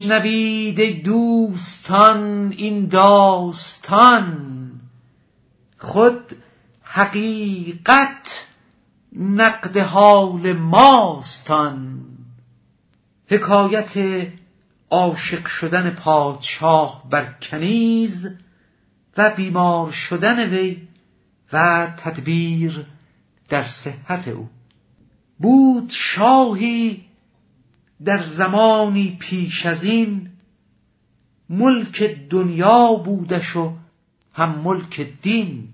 نوید دوستان این داستان. خود حقیقت نقد حال ماستان. حکایت عاشق شدن پادشاه بر کنیز و بیمار شدن وی و تدبیر در صحت او. بود شاهی در زمانی پیش از این ملک دنیا بودش و هم ملک دین.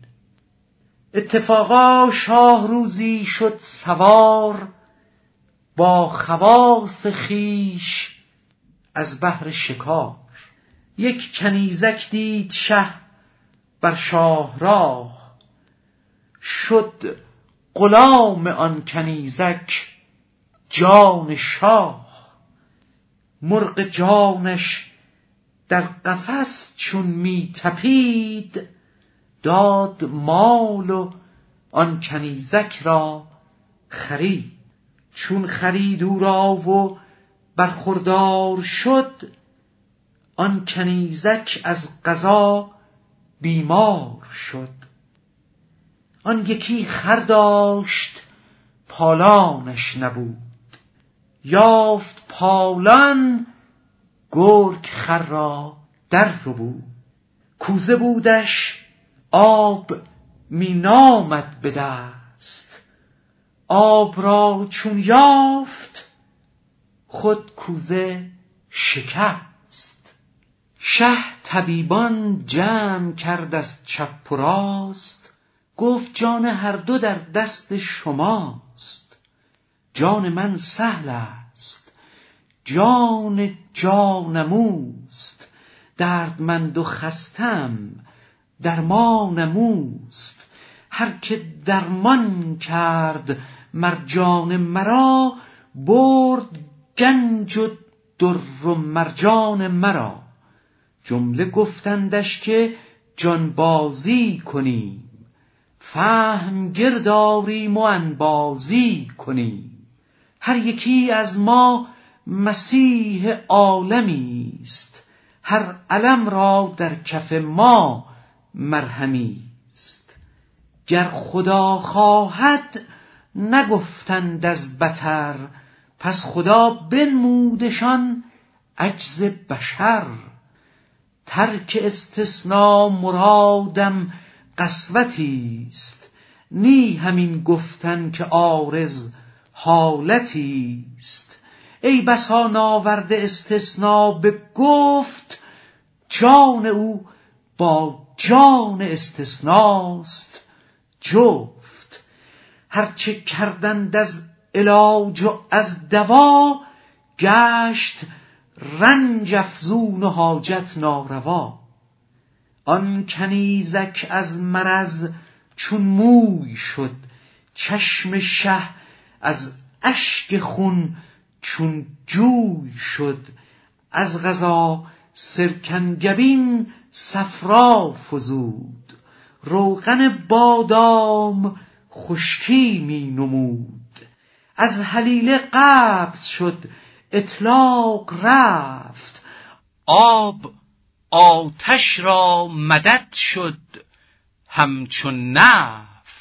اتفاقا شاه روزی شد سوار با خواص خیش از بهر شکار. یک کنیزک دید شه بر شاهراه. شد غلام آن کنیزک جان شاه. مرغ جانش در قفس چون می تپید داد مال و آن کنیزک را خرید. چون خرید او را و برخوردار شد آن کنیزک از قضا بیمار شد. آن یکی خر داشت پالانش نبود. یافت پالان گرگ خر را در بود کوزه بودش آب می نامد به دست. آب را چون یافت خود کوزه شکست. شه طبیبان جمع کرد از چپ و راست. گفت جان هر دو در دست شماست. جان من سهل است. جان جانموست دردمند و خستم درمانموست هر که درمان کرد مر جان مرا برد گنج و در و مرجان مرا. جمله گفتندش که جانبازی کنیم فهم گرداریم و انبازی کنیم. هر یکی از ما مسیح عالمی است. هر علم را در کف ما مرهمی است. گر خدا خواهد نگفتند از بتر پس خدا بنمودشان عجز بشر. ترک استثنا مرادم قسوتی است. نی همین گفتن که عارض حالتی است. ای بسا ناورده استثنا به گفت جان او با جان استثناست. جفت هرچه کردند از علاج و از دوا گشت رنج افزون و حاجت ناروا. آن کنیزک از مرض چون موی شد چشم شه از اشک خون چون جوی شد از غذا سرکنگبین صفرا فزود. روغن بادام خشکی می نمود. از حلیله قبض شد اطلاق رفت. آب آتش را مدد شد همچون نفت.